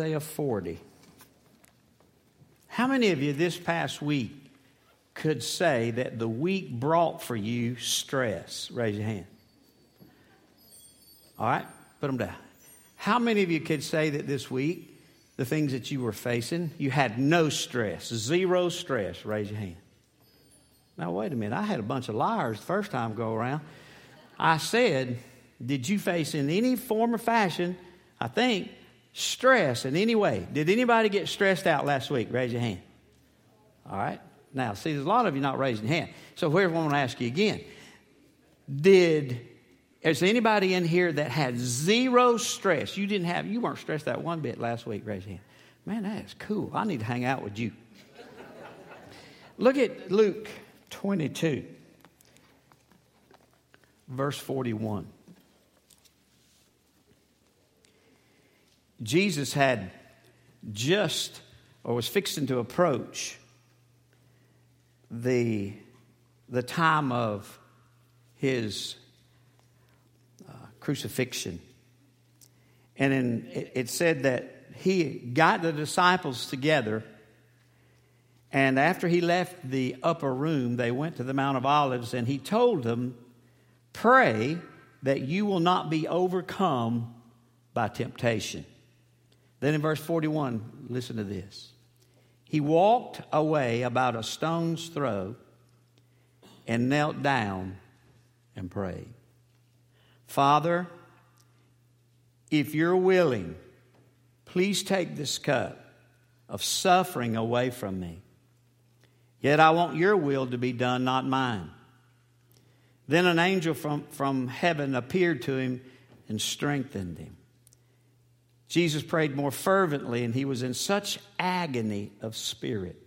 Isaiah 40. How many of you this past week could say that the week brought for you stress? Raise your hand. All right, put them down. How many of you could say that this week, the things that you were facing, you had no stress, zero stress? Raise your hand. Now, wait a minute. I had a bunch of liars the first time go around. I said, Did you face in any form or fashion, I think, stress in any way? Did anybody get stressed out last week? Raise your hand. All right. Now, see, there's a lot of you not raising your hand. So, here's what I want to ask you again. Did is anybody in here that had zero stress? You didn't have, you weren't stressed out one bit last week. Raise your hand. Man, that's cool. I need to hang out with you. Look at Luke 22, verse 41. Jesus had just, or was fixing to approach, the, the time of his uh, crucifixion. And in, it, it said that he got the disciples together, and after he left the upper room, they went to the Mount of Olives, and he told them, Pray that you will not be overcome by temptation. Then in verse 41, listen to this. He walked away about a stone's throw and knelt down and prayed. Father, if you're willing, please take this cup of suffering away from me. Yet I want your will to be done, not mine. Then an angel from, from heaven appeared to him and strengthened him. Jesus prayed more fervently, and he was in such agony of spirit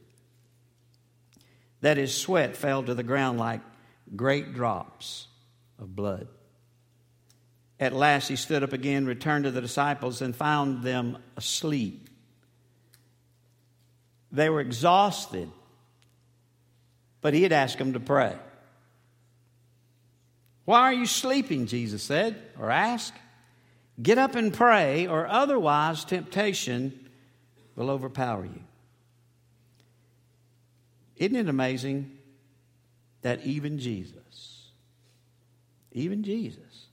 that his sweat fell to the ground like great drops of blood. At last he stood up again, returned to the disciples, and found them asleep. They were exhausted, but he had asked them to pray. Why are you sleeping? Jesus said, or asked. Get up and pray, or otherwise temptation will overpower you. Isn't it amazing that even Jesus, even Jesus,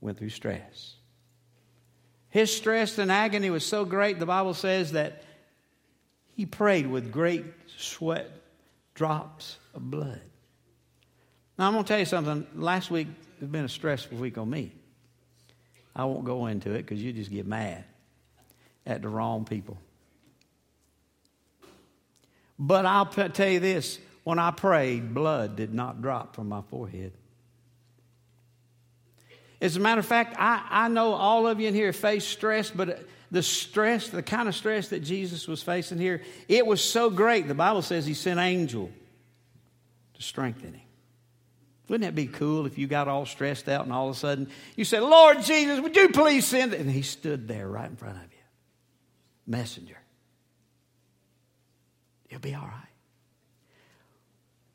went through stress? His stress and agony was so great, the Bible says that he prayed with great sweat drops of blood. Now, I'm going to tell you something. Last week has been a stressful week on me. I won't go into it because you just get mad at the wrong people. But I'll tell you this when I prayed, blood did not drop from my forehead. As a matter of fact, I, I know all of you in here face stress, but the stress, the kind of stress that Jesus was facing here, it was so great. The Bible says he sent angel to strengthen him. Wouldn't that be cool if you got all stressed out and all of a sudden you said, Lord Jesus, would you please send it? And he stood there right in front of you. Messenger. You'll be all right.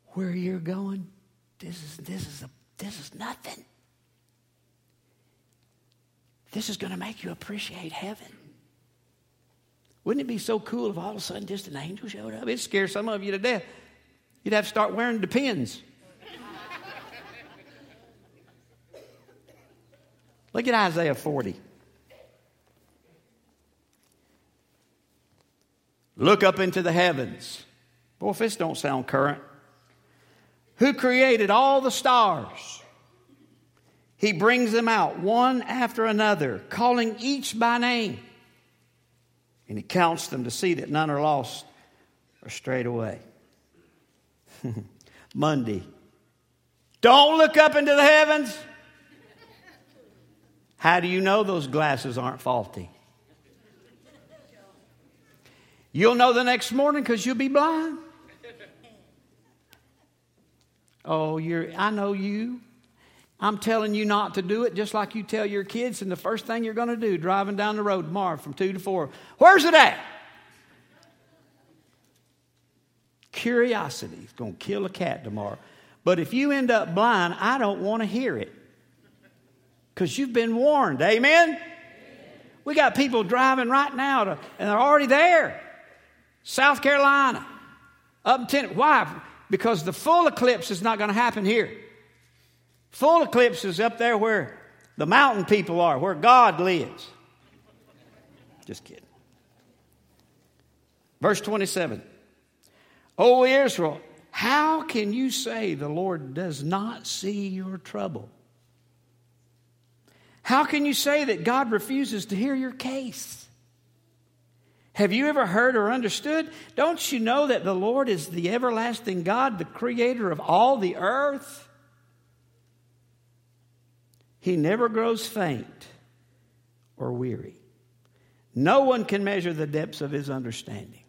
Where you're going, this is this is a this is nothing. This is going to make you appreciate heaven. Wouldn't it be so cool if all of a sudden just an angel showed up? It'd scare some of you to death. You'd have to start wearing depends. Look at Isaiah 40. Look up into the heavens. Boy, if this don't sound current. Who created all the stars? He brings them out one after another, calling each by name. And he counts them to see that none are lost or strayed away. Monday. Don't look up into the heavens. How do you know those glasses aren't faulty? You'll know the next morning because you'll be blind. Oh, you're, I know you. I'm telling you not to do it just like you tell your kids, and the first thing you're going to do driving down the road tomorrow from 2 to 4, where's it at? Curiosity is going to kill a cat tomorrow. But if you end up blind, I don't want to hear it because you've been warned. Amen? We got people driving right now, to, and they're already there. South Carolina, up in Tennessee. Why? Because the full eclipse is not going to happen here. Full eclipse is up there where the mountain people are, where God lives. Just kidding. Verse 27. O Israel, how can you say the Lord does not see your trouble? How can you say that God refuses to hear your case? Have you ever heard or understood? Don't you know that the Lord is the everlasting God, the creator of all the earth? He never grows faint or weary. No one can measure the depths of his understanding.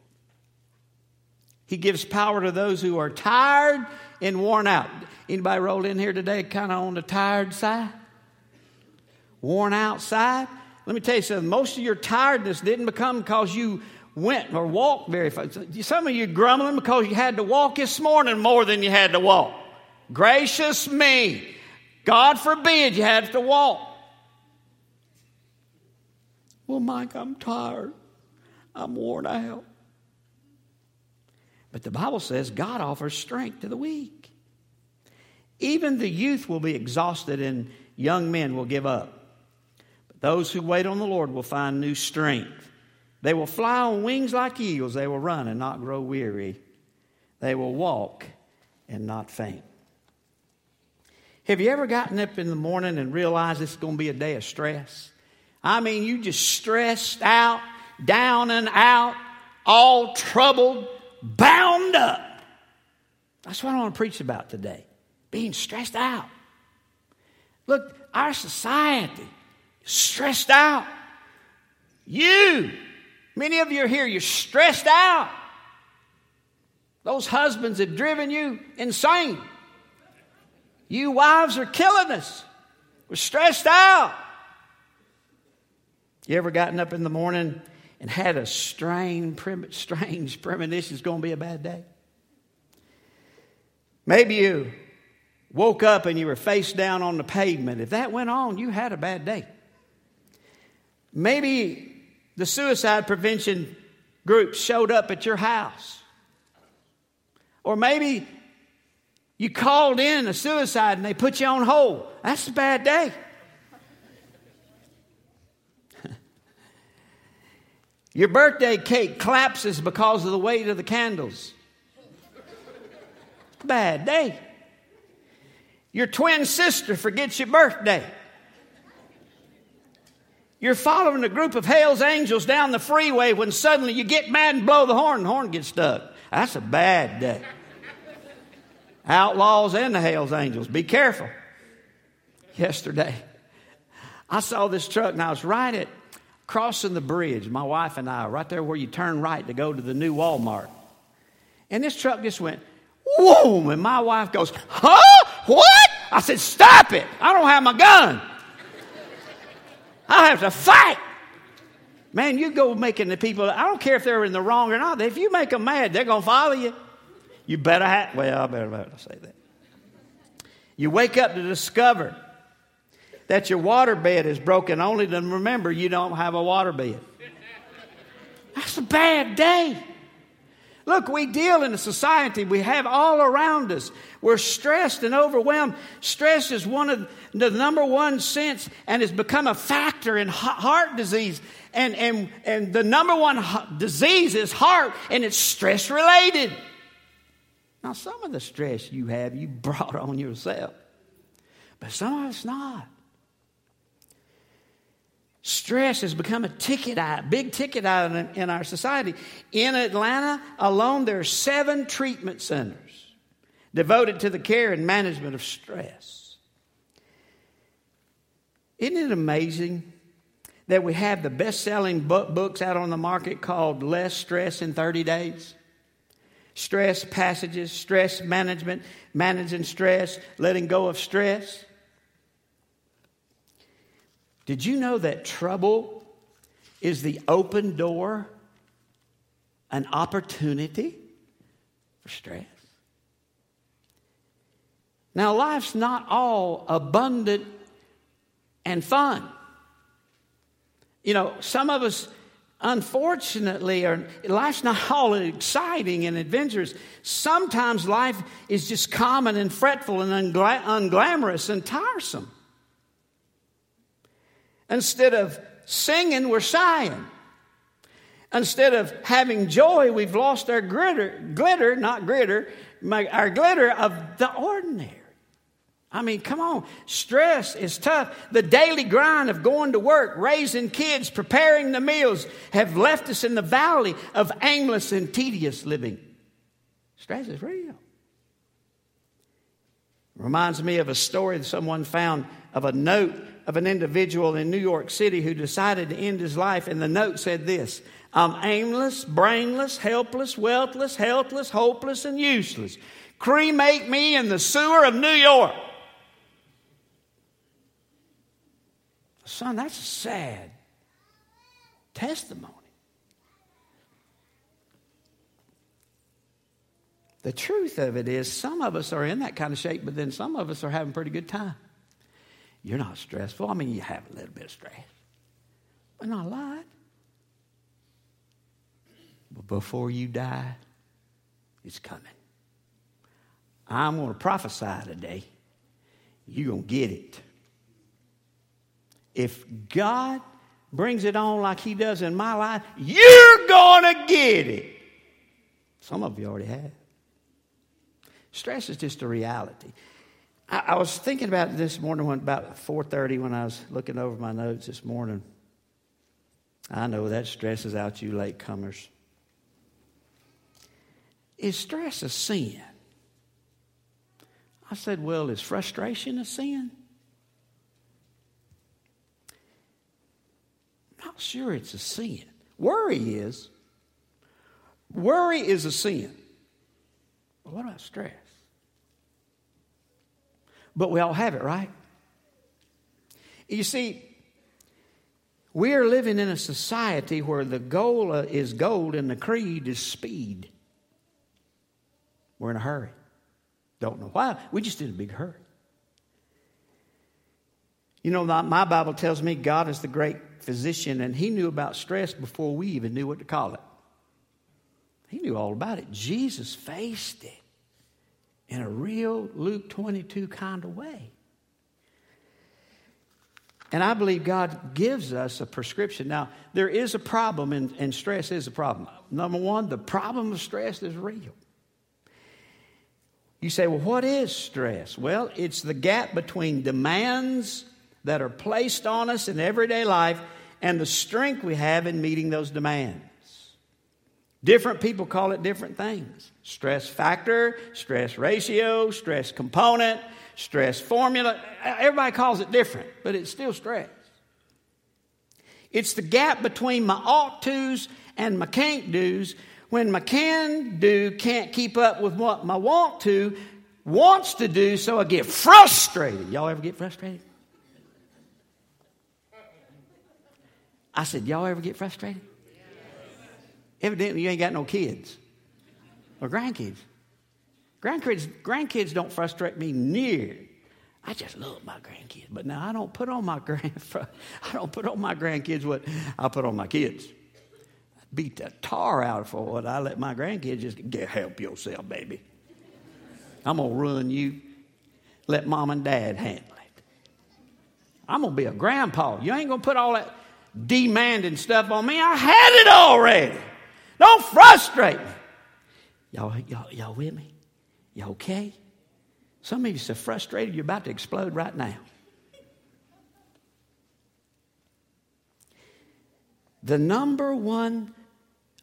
He gives power to those who are tired and worn out. Anybody roll in here today kind of on the tired side? Worn outside. Let me tell you something. Most of your tiredness didn't become because you went or walked very fast. Some of you grumbling because you had to walk this morning more than you had to walk. Gracious me. God forbid you had to walk. Well, Mike, I'm tired. I'm worn out. But the Bible says God offers strength to the weak. Even the youth will be exhausted and young men will give up. Those who wait on the Lord will find new strength. They will fly on wings like eagles. They will run and not grow weary. They will walk and not faint. Have you ever gotten up in the morning and realized it's going to be a day of stress? I mean, you just stressed out, down and out, all troubled, bound up. That's what I want to preach about today being stressed out. Look, our society stressed out. You, many of you are here, you're stressed out. Those husbands have driven you insane. You wives are killing us. We're stressed out. You ever gotten up in the morning and had a strange, strange premonition it's going to be a bad day. Maybe you woke up and you were face down on the pavement. If that went on, you had a bad day. Maybe the suicide prevention group showed up at your house. Or maybe you called in a suicide and they put you on hold. That's a bad day. Your birthday cake collapses because of the weight of the candles. Bad day. Your twin sister forgets your birthday. You're following a group of Hell's Angels down the freeway when suddenly you get mad and blow the horn and the horn gets stuck. That's a bad day. Outlaws and the Hell's Angels, be careful. Yesterday, I saw this truck and I was right at crossing the bridge, my wife and I, right there where you turn right to go to the new Walmart. And this truck just went, whoa, and my wife goes, huh? What? I said, stop it. I don't have my gun. I have to fight. Man, you go making the people, I don't care if they're in the wrong or not. If you make them mad, they're going to follow you. You better have, well, I better, better say that. You wake up to discover that your water bed is broken only to remember you don't have a water bed. That's a bad day. Look, we deal in a society we have all around us. We're stressed and overwhelmed. Stress is one of the number one sense and has become a factor in heart disease. And, and, and the number one disease is heart, and it's stress related. Now, some of the stress you have, you brought on yourself, but some of it's not. Stress has become a ticket big ticket item in our society. In Atlanta alone, there are seven treatment centers devoted to the care and management of stress. Isn't it amazing that we have the best selling books out on the market called Less Stress in 30 Days? Stress passages, stress management, managing stress, letting go of stress. Did you know that trouble is the open door, an opportunity for stress? Now, life's not all abundant and fun. You know, some of us, unfortunately, are, life's not all exciting and adventurous. Sometimes life is just common and fretful and ungla- unglamorous and tiresome. Instead of singing, we're sighing. Instead of having joy, we've lost our glitter, glitter, not glitter, our glitter of the ordinary. I mean, come on. Stress is tough. The daily grind of going to work, raising kids, preparing the meals have left us in the valley of aimless and tedious living. Stress is real. Reminds me of a story that someone found of a note of an individual in New York City who decided to end his life, and the note said this I'm aimless, brainless, helpless, wealthless, helpless, hopeless, and useless. Cremate me in the sewer of New York. Son, that's a sad testimony. The truth of it is, some of us are in that kind of shape, but then some of us are having pretty good time. You're not stressful. I mean, you have a little bit of stress, but not a lot. But before you die, it's coming. I'm going to prophesy today. You're going to get it. If God brings it on like He does in my life, you're going to get it. Some of you already have. Stress is just a reality. I, I was thinking about this morning when, about 4.30 when I was looking over my notes this morning. I know that stresses out you latecomers. Is stress a sin? I said, well, is frustration a sin? not sure it's a sin. Worry is. Worry is a sin. But what about stress? But we all have it, right? You see, we are living in a society where the goal uh, is gold and the creed is speed. We're in a hurry. Don't know why. We just in a big hurry. You know, my Bible tells me God is the great physician, and he knew about stress before we even knew what to call it. He knew all about it. Jesus faced it in a real Luke 22 kind of way. And I believe God gives us a prescription. Now, there is a problem, and, and stress is a problem. Number one, the problem of stress is real. You say, well, what is stress? Well, it's the gap between demands that are placed on us in everyday life and the strength we have in meeting those demands. Different people call it different things stress factor, stress ratio, stress component, stress formula. Everybody calls it different, but it's still stress. It's the gap between my ought to's and my can't do's when my can do can't keep up with what my want to wants to do, so I get frustrated. Y'all ever get frustrated? I said, Y'all ever get frustrated? Evidently, you ain't got no kids or grandkids. Grandkids, grandkids don't frustrate me near. I just love my grandkids, but now I don't put on my grand, I don't put on my grandkids what I put on my kids. Beat the tar out for what I let my grandkids just get help yourself, baby. I'm gonna run you. Let mom and dad handle it. I'm gonna be a grandpa. You ain't gonna put all that demanding stuff on me. I had it already. Don't frustrate me. Y'all, y'all, y'all with me? You okay? Some of you so frustrated you're about to explode right now. The number one,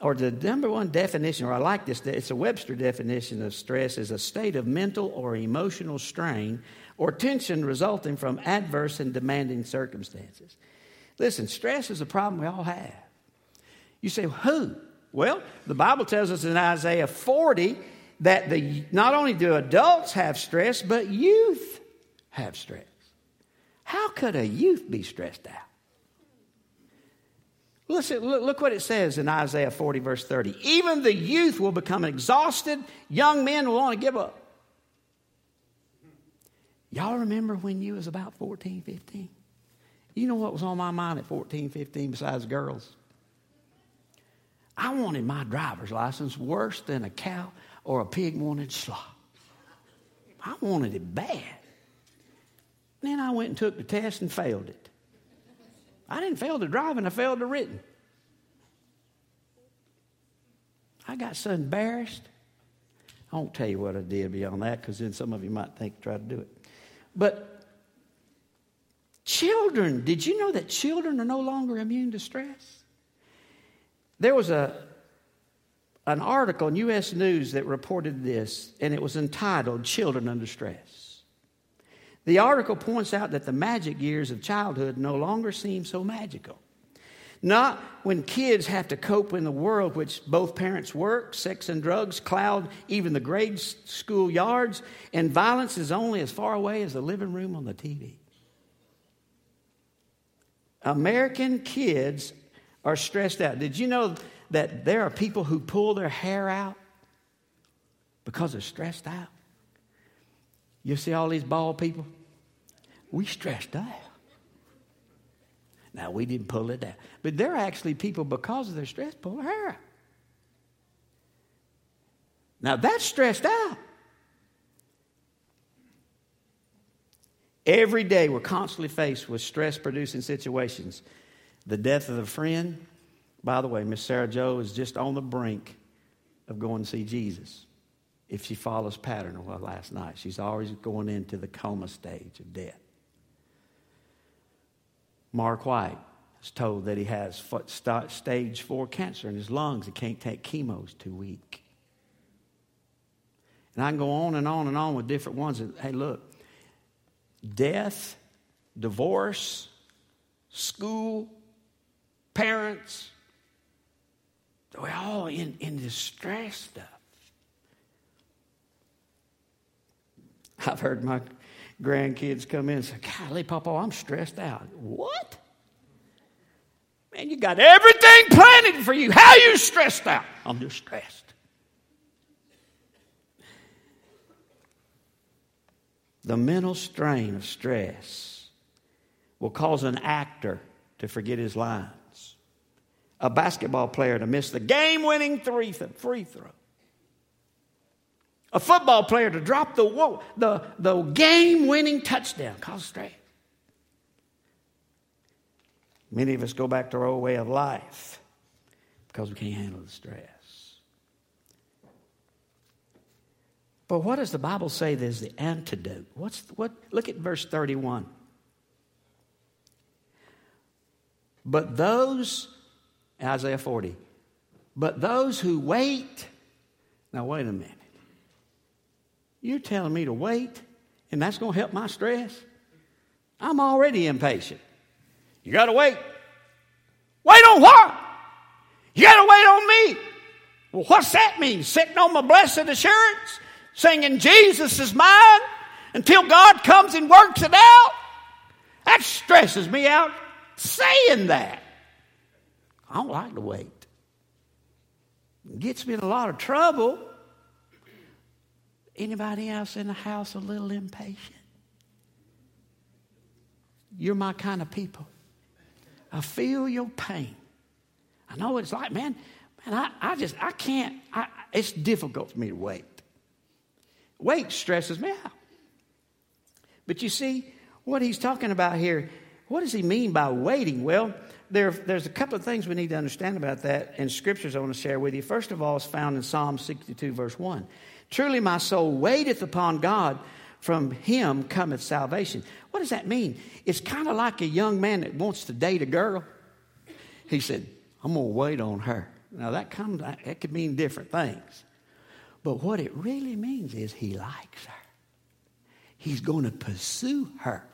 or the number one definition, or I like this, it's a Webster definition of stress, is a state of mental or emotional strain or tension resulting from adverse and demanding circumstances. Listen, stress is a problem we all have. You say, who? Well, the Bible tells us in Isaiah 40 that the, not only do adults have stress, but youth have stress. How could a youth be stressed out? Listen, look, what it says in Isaiah 40, verse 30. Even the youth will become exhausted, young men will want to give up. Y'all remember when you was about 14, 15? You know what was on my mind at 14, 15 besides girls? I wanted my driver's license worse than a cow or a pig wanted slop. I wanted it bad. Then I went and took the test and failed it. I didn't fail the driving, I failed the written. I got so embarrassed. I won't tell you what I did beyond that because then some of you might think try to do it. But children, did you know that children are no longer immune to stress? There was a an article in US News that reported this and it was entitled Children Under Stress. The article points out that the magic years of childhood no longer seem so magical. Not when kids have to cope in the world which both parents work, sex and drugs cloud even the grade school yards, and violence is only as far away as the living room on the TV. American kids are stressed out. Did you know that there are people who pull their hair out because they're stressed out? You see all these bald people? We stressed out. Now, we didn't pull it out. But there are actually people, because of their stress, pull their hair out. Now, that's stressed out. Every day, we're constantly faced with stress producing situations. The death of a friend. By the way, Miss Sarah Joe is just on the brink of going to see Jesus. If she follows pattern of last night, she's always going into the coma stage of death. Mark White is told that he has stage four cancer in his lungs. He can't take chemo, he's too weak. And I can go on and on and on with different ones. Hey, look, death, divorce, school, parents, we're all in, in distress stuff. I've heard my grandkids come in and say, Golly, Papa, I'm stressed out. What? Man, you got everything planted for you. How you stressed out? I'm just stressed. The mental strain of stress will cause an actor to forget his lines, a basketball player to miss the game winning free throw, a football player to drop the, the, the game winning touchdown, cause stress. Many of us go back to our old way of life because we can't handle the stress. But what does the Bible say there's the antidote? What's what look at verse 31. But those Isaiah 40. But those who wait Now wait a minute. You're telling me to wait and that's going to help my stress? I'm already impatient. You got to wait. Wait on what? You got to wait on me. Well, what's that mean? Sitting on my blessed assurance? singing Jesus is mine until God comes and works it out. That stresses me out saying that. I don't like to wait. It gets me in a lot of trouble. Anybody else in the house a little impatient? You're my kind of people. I feel your pain. I know it's like, man, man, I, I just, I can't, I, it's difficult for me to wait. Wait stresses me out. But you see, what he's talking about here, what does he mean by waiting? Well, there, there's a couple of things we need to understand about that in scriptures I want to share with you. First of all, it's found in Psalm 62, verse 1. Truly, my soul waiteth upon God, from him cometh salvation. What does that mean? It's kind of like a young man that wants to date a girl. He said, I'm going to wait on her. Now, that, comes, that could mean different things. But what it really means is he likes her. He's going to pursue her.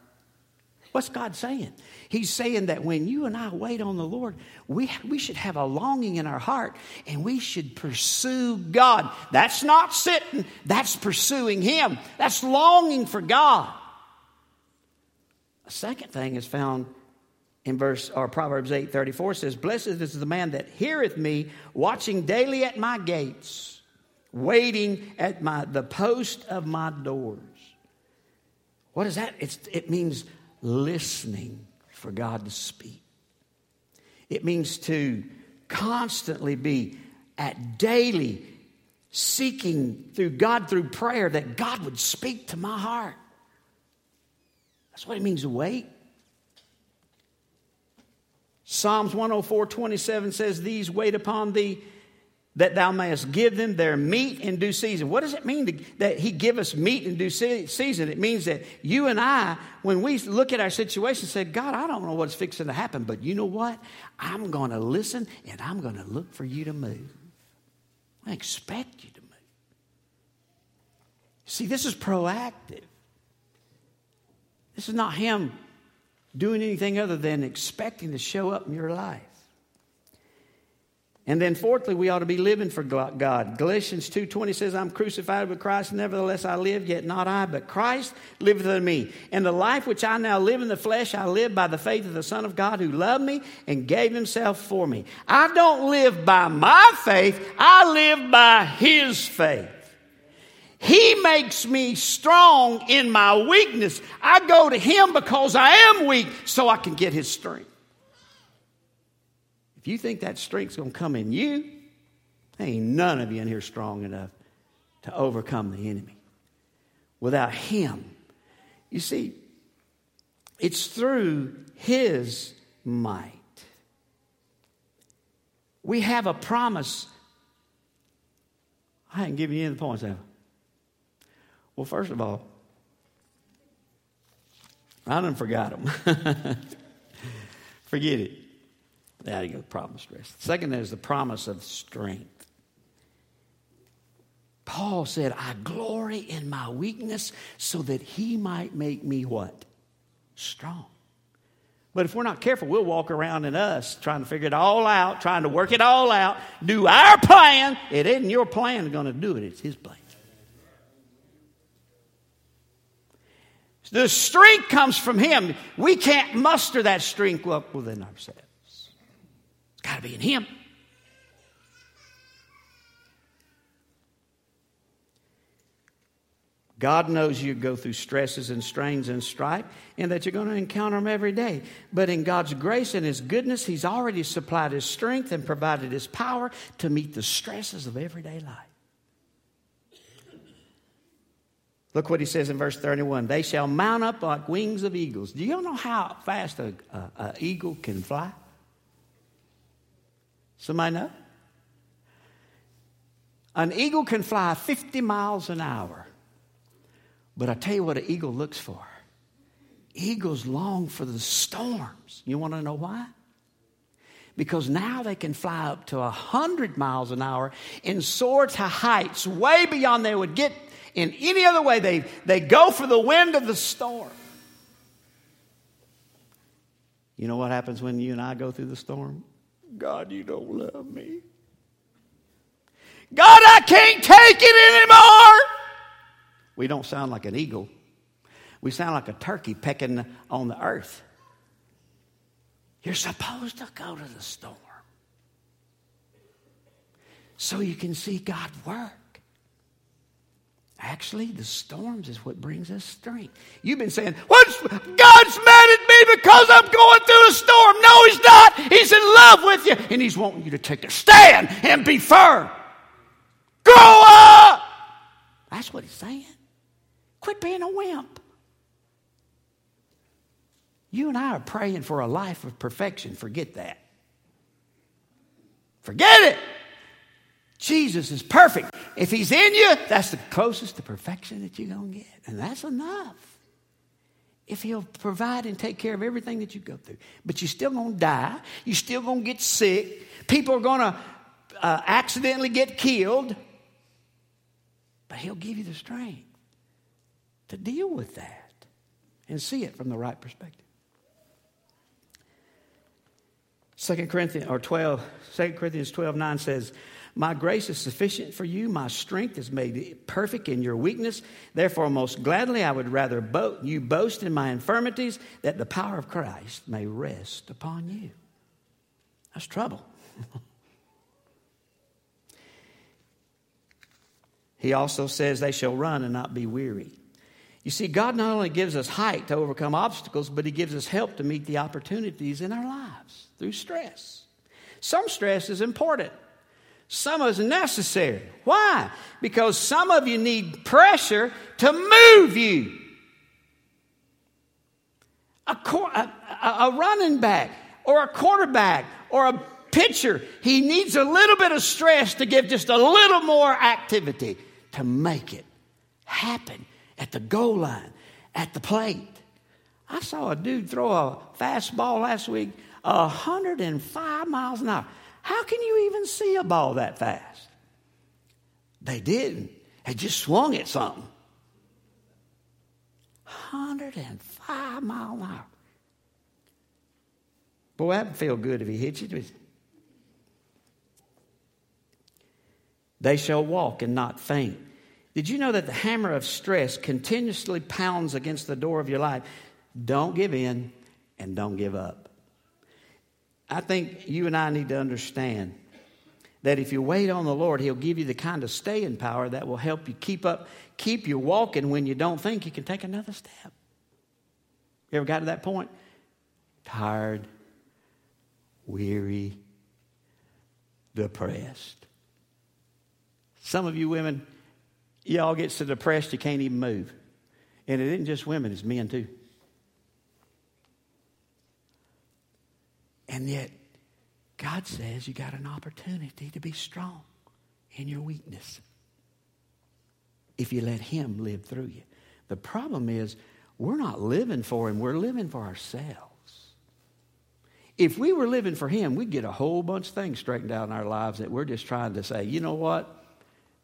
What's God saying? He's saying that when you and I wait on the Lord, we, we should have a longing in our heart and we should pursue God. That's not sitting, that's pursuing Him. That's longing for God. A second thing is found in verse or Proverbs 8 34 says, Blessed is the man that heareth me, watching daily at my gates waiting at my, the post of my doors. What is that? It's, it means listening for God to speak. It means to constantly be at daily seeking through God through prayer that God would speak to my heart. That's what it means to wait. Psalms 104 27 says, These wait upon thee that thou mayest give them their meat in due season. What does it mean to, that he give us meat in due season? It means that you and I, when we look at our situation, say, God, I don't know what's fixing to happen, but you know what? I'm going to listen and I'm going to look for you to move. I expect you to move. See, this is proactive. This is not him doing anything other than expecting to show up in your life. And then fourthly, we ought to be living for God. Galatians 2:20 says, "I'm crucified with Christ, nevertheless I live, yet not I, but Christ liveth in me. And the life which I now live in the flesh, I live by the faith of the Son of God who loved me and gave himself for me. I don't live by my faith, I live by his faith. He makes me strong in my weakness. I go to him because I am weak so I can get his strength you think that strength's going to come in you, ain't none of you in here strong enough to overcome the enemy. Without Him, you see, it's through His might. We have a promise. I ain't giving you any of the points, have I? Well, first of all, I done forgot them. Forget it. There you go, promise rest. Second is the promise of strength. Paul said, I glory in my weakness so that he might make me what? Strong. But if we're not careful, we'll walk around in us trying to figure it all out, trying to work it all out, do our plan. It isn't your plan going to do it, it's his plan. The strength comes from him. We can't muster that strength up within ourselves. It's got to be in Him. God knows you go through stresses and strains and strife, and that you're going to encounter them every day. But in God's grace and His goodness, He's already supplied His strength and provided His power to meet the stresses of everyday life. Look what He says in verse 31 They shall mount up like wings of eagles. Do you know how fast an eagle can fly? Somebody know? An eagle can fly 50 miles an hour. But I tell you what an eagle looks for. Eagles long for the storms. You want to know why? Because now they can fly up to 100 miles an hour and soar to heights way beyond they would get in any other way. They, they go for the wind of the storm. You know what happens when you and I go through the storm? God, you don't love me. God, I can't take it anymore. We don't sound like an eagle. We sound like a turkey pecking on the earth. You're supposed to go to the storm so you can see God work. Actually, the storms is what brings us strength. You've been saying, What's God's mad at me because I'm going through a storm. No, He's not. He's in love with you, and He's wanting you to take a stand and be firm. Grow up! That's what He's saying. Quit being a wimp. You and I are praying for a life of perfection. Forget that. Forget it. Jesus is perfect. If he's in you, that's the closest to perfection that you're going to get. And that's enough. If he'll provide and take care of everything that you go through. But you're still going to die. You're still going to get sick. People are going to uh, accidentally get killed. But he'll give you the strength to deal with that and see it from the right perspective. 2 Corinthians or 12, 2 Corinthians 12, 9 says, my grace is sufficient for you. My strength is made perfect in your weakness. Therefore, most gladly, I would rather bo- you boast in my infirmities that the power of Christ may rest upon you. That's trouble. he also says, They shall run and not be weary. You see, God not only gives us height to overcome obstacles, but He gives us help to meet the opportunities in our lives through stress. Some stress is important. Some is necessary. Why? Because some of you need pressure to move you. A, a, a running back or a quarterback or a pitcher, he needs a little bit of stress to give just a little more activity to make it happen at the goal line, at the plate. I saw a dude throw a fastball last week 105 miles an hour. How can you even see a ball that fast? They didn't. They just swung at something. 105 mile an hour. Boy, that would feel good if he hit you. They shall walk and not faint. Did you know that the hammer of stress continuously pounds against the door of your life? Don't give in and don't give up. I think you and I need to understand that if you wait on the Lord, He'll give you the kind of staying power that will help you keep up, keep you walking when you don't think you can take another step. You ever got to that point? Tired, weary, depressed. Some of you women, y'all get so depressed you can't even move. And it isn't just women, it's men too. And yet, God says you got an opportunity to be strong in your weakness if you let Him live through you. The problem is, we're not living for Him, we're living for ourselves. If we were living for Him, we'd get a whole bunch of things straightened out in our lives that we're just trying to say, you know what?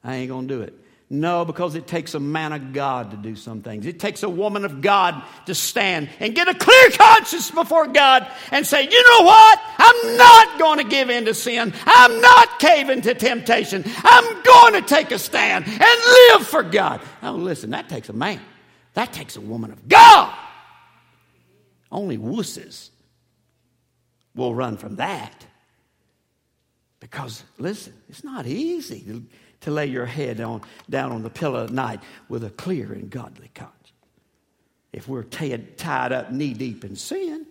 I ain't going to do it. No, because it takes a man of God to do some things. It takes a woman of God to stand and get a clear conscience before God and say, you know what? I'm not going to give in to sin. I'm not caving to temptation. I'm going to take a stand and live for God. Oh, listen, that takes a man. That takes a woman of God. Only wusses will run from that. Because, listen, it's not easy to to lay your head on, down on the pillow at night with a clear and godly conscience. If we're t- tied up knee deep in sin,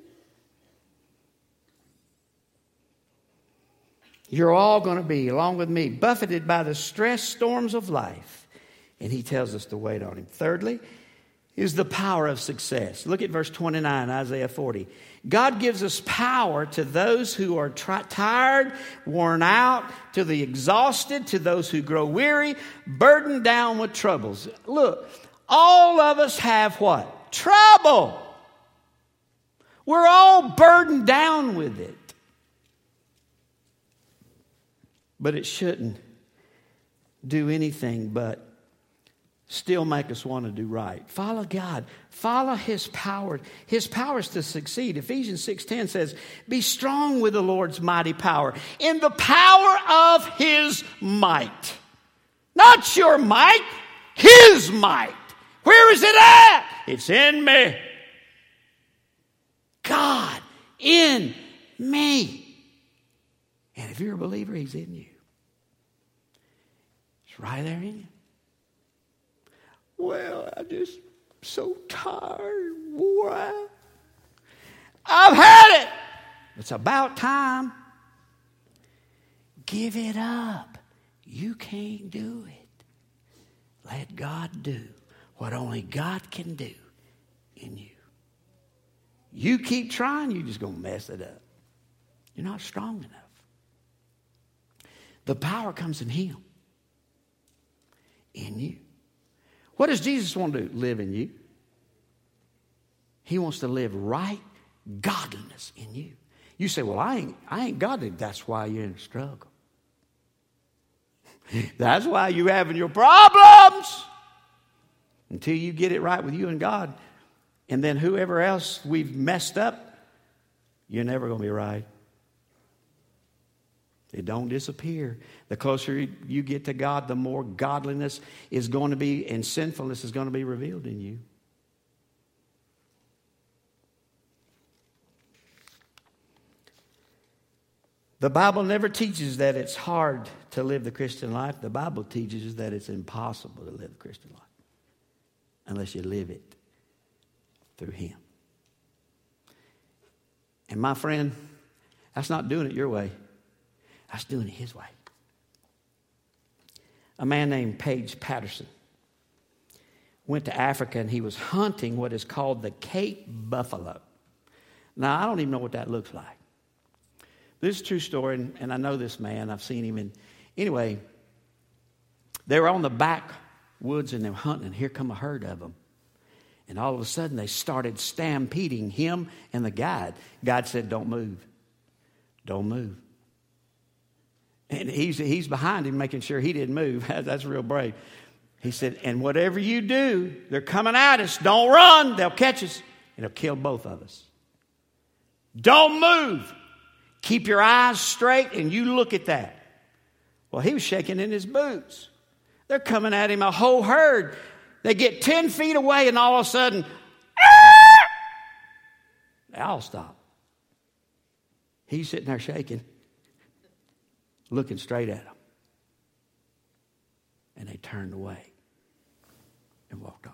you're all going to be, along with me, buffeted by the stress storms of life. And he tells us to wait on him. Thirdly, is the power of success. Look at verse 29, Isaiah 40. God gives us power to those who are tri- tired, worn out, to the exhausted, to those who grow weary, burdened down with troubles. Look, all of us have what? Trouble. We're all burdened down with it. But it shouldn't do anything but still make us want to do right. Follow God. Follow his power. His power is to succeed. Ephesians 6:10 says, "Be strong with the Lord's mighty power, in the power of his might." Not your might, his might. Where is it at? It's in me. God in me. And if you're a believer, he's in you. It's right there in you. Well, I'm just so tired, wore out. I've had it. It's about time. Give it up. You can't do it. Let God do what only God can do in you. You keep trying, you're just going to mess it up. You're not strong enough. The power comes in Him, in you. What does Jesus want to do? live in you? He wants to live right godliness in you. You say, Well, I ain't, I ain't godly. That's why you're in a struggle. That's why you're having your problems. Until you get it right with you and God. And then whoever else we've messed up, you're never going to be right. It don't disappear. The closer you get to God, the more godliness is going to be and sinfulness is going to be revealed in you. The Bible never teaches that it's hard to live the Christian life. The Bible teaches that it's impossible to live the Christian life. unless you live it through Him. And my friend, that's not doing it your way, that's doing it His way. A man named Paige Patterson went to Africa and he was hunting what is called the Cape buffalo. Now, I don't even know what that looks like. This is a true story, and, and I know this man. I've seen him. And anyway, they were on the backwoods and they were hunting, and here come a herd of them. And all of a sudden, they started stampeding him and the guide. God said, Don't move. Don't move. And he's, he's behind him, making sure he didn't move. That's real brave. He said, And whatever you do, they're coming at us. Don't run. They'll catch us. And it'll kill both of us. Don't move. Keep your eyes straight and you look at that. Well, he was shaking in his boots. They're coming at him, a whole herd. They get 10 feet away, and all of a sudden, ah! they all stop. He's sitting there shaking, looking straight at them. And they turned away and walked off.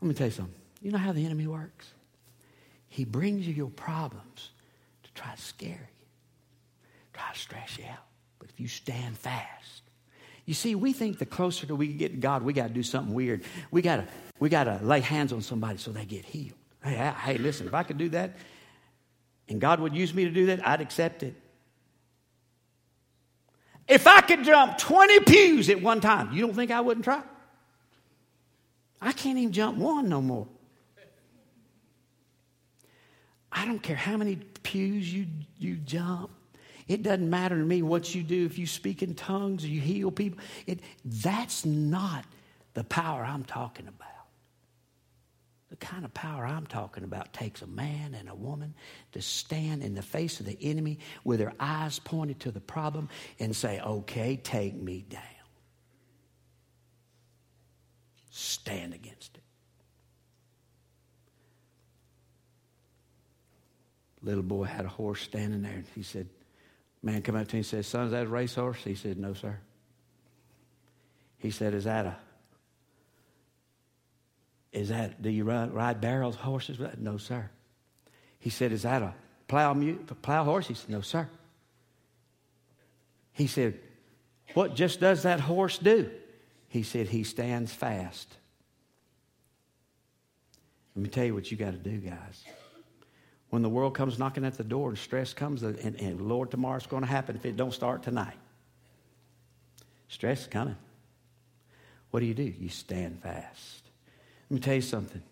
Let me tell you something. You know how the enemy works? He brings you your problems to try to scare you, try to stress you out. But if you stand fast, you see, we think the closer we get to God, we got to do something weird. We got to we got to lay hands on somebody so they get healed. Hey, I, hey, listen, if I could do that, and God would use me to do that, I'd accept it. If I could jump 20 pews at one time, you don't think I wouldn't try? I can't even jump one no more. I don't care how many pews you, you jump. It doesn't matter to me what you do. If you speak in tongues or you heal people, it, that's not the power I'm talking about. The kind of power I'm talking about takes a man and a woman to stand in the face of the enemy with their eyes pointed to the problem and say, okay, take me down. Stand against it. Little boy had a horse standing there, and he said, Man come up to him and said, Son, is that a racehorse? He said, No, sir. He said, Is that a is that, do you ride, ride barrels, horses? No, sir. He said, Is that a plow, plow horse? He said, No, sir. He said, What just does that horse do? He said, He stands fast. Let me tell you what you got to do, guys. When the world comes knocking at the door and stress comes, uh, and, and Lord, tomorrow's going to happen if it don't start tonight. Stress is coming. What do you do? You stand fast. Let me tell you something.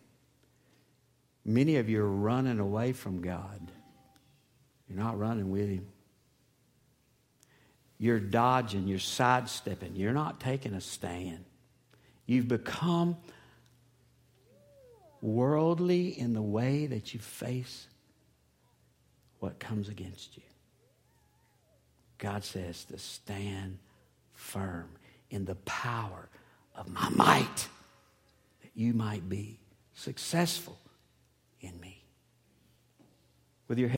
Many of you are running away from God. You're not running with Him. You're dodging, you're sidestepping, you're not taking a stand. You've become worldly in the way that you face what comes against you. God says to stand firm in the power of my might you might be successful in me. With your